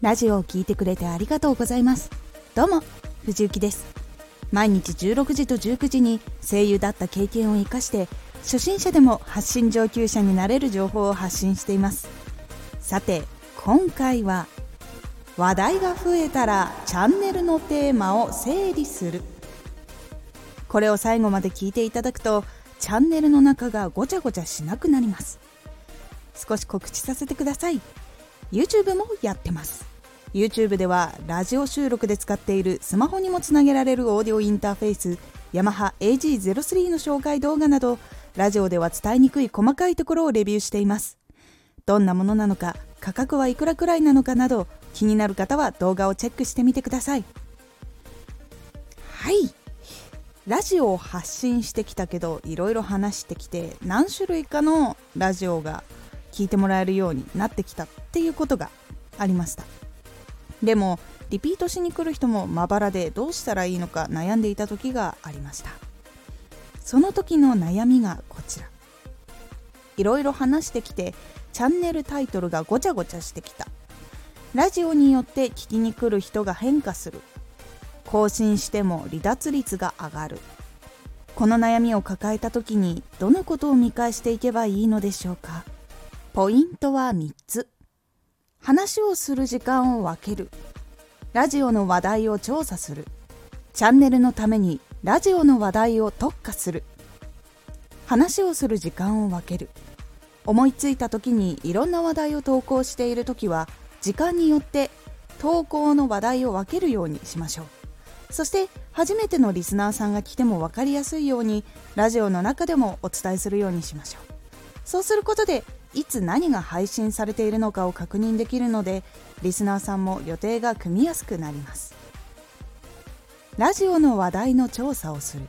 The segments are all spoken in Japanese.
ラジオを聴いてくれてありがとうございます。どうも藤幸です。毎日16時と19時に声優だった経験を生かして初心者でも発信上級者になれる情報を発信しています。さて今回は話題が増えたらチャンネルのテーマを整理する。これを最後まで聞いていただくとチャンネルの中がごちゃごちゃしなくなります。少し告知させてください。YouTube もやってます。YouTube ではラジオ収録で使っているスマホにもつなげられるオーディオインターフェースヤマハ AG03 の紹介動画などラジオでは伝えにくい細かいところをレビューしています。どんなものなのか価格はいくらくらいなのかなど気になる方は動画をチェックしてみてください。はい。ラジオを発信してきたけどいろいろ話してきて何種類かのラジオが聞いてもらえるようになってきたっていうことがありました。でもリピートしに来る人もまばらでどうしたらいいのか悩んでいた時がありました。その時の悩みがこちら。いろいろ話してきてチャンネルタイトルがごちゃごちゃしてきた。ラジオによって聞きに来る人が変化する。更新しても離脱率が上がる。この悩みを抱えた時にどのことを見返していけばいいのでしょうか。ポイントは3つ。話をする時間を分ける。ラジオの話題を調査する。チャンネルのためにラジオの話題を特化する。話をする時間を分ける。思いついた時にいろんな話題を投稿している時は時間によって投稿の話題を分けるようにしましょう。そして初めてのリスナーさんが来ても分かりやすいようにラジオの中でもお伝えするようにしましょう。そうすることでいつ何が配信されているのかを確認できるのでリスナーさんも予定が組みやすくなります。ラジオの話題の調査をする。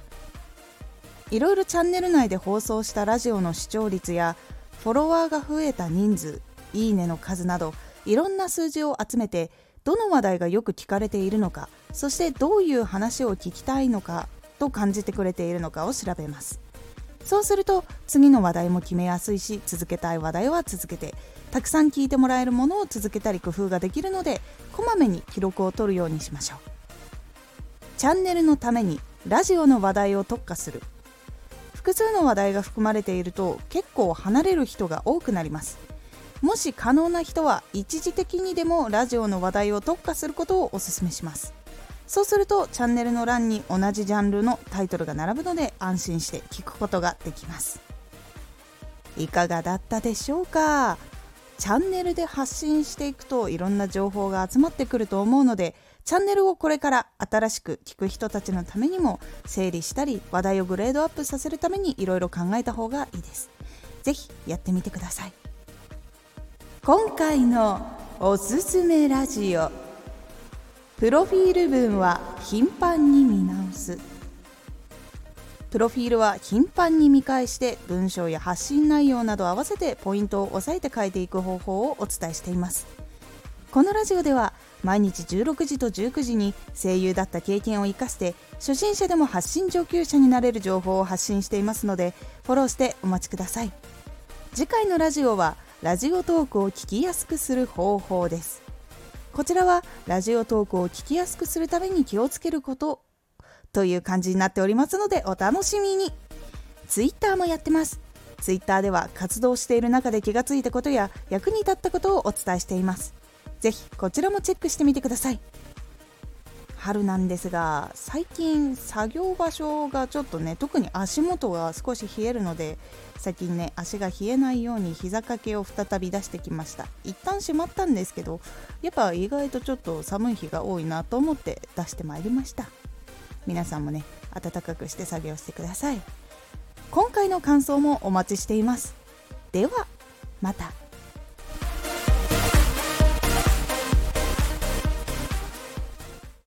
いろいろチャンネル内で放送したラジオの視聴率やフォロワーが増えた人数いいねの数などいろんな数字を集めてどの話題がよく聞かれているのかそしてどういう話を聞きたいのかと感じてくれているのかを調べます。そうすると次の話題も決めやすいし続けたい話題は続けてたくさん聞いてもらえるものを続けたり工夫ができるのでこまめに記録を取るようにしましょう。チャンネルのためにラジオの話題を特化する。複数の話題が含まれていると結構離れる人が多くなります。もし可能な人は一時的にでもラジオの話題を特化することをお勧めします。そうするとチャンネルの欄に同じジャンルのタイトルが並ぶので安心して聞くことができます。いかがだったでしょうか？チャンネルで発信していくといろんな情報が集まってくると思うのでチャンネルをこれから新しく聞く人たちのためにも整理したり話題をグレードアップさせるためにいろいろ考えた方がいいです。是非やってみてください。今回のおすすめラジオ。プロフィール文は頻繁に見直す。プロフィールは頻繁に見返して文章や発信内容など合わせてポイントを押さえて書いていく方法をお伝えしています。このラジオでは毎日16時と19時に声優だった経験を生かして初心者でも発信上級者になれる情報を発信していますのでフォローしてお待ちください。次回のラジオはラジオトークを聞きやすくする方法です。こちらはラジオトークを聞きやすくするために気をつけることという感じになっておりますのでお楽しみに。Twitter もやってます。Twitter では活動している中で気がついたことや役に立ったことをお伝えしています。ぜひこちらもチェックしてみてください。春なんですが最近作業場所がちょっとね特に足元が少し冷えるので最近ね足が冷えないように膝掛けを再び出してきました。一旦しまったんですけどやっぱ意外とちょっと寒い日が多いなと思って出してまいりました。皆さんもね暖かくして作業してください。今回の感想もお待ちしています。ではまた。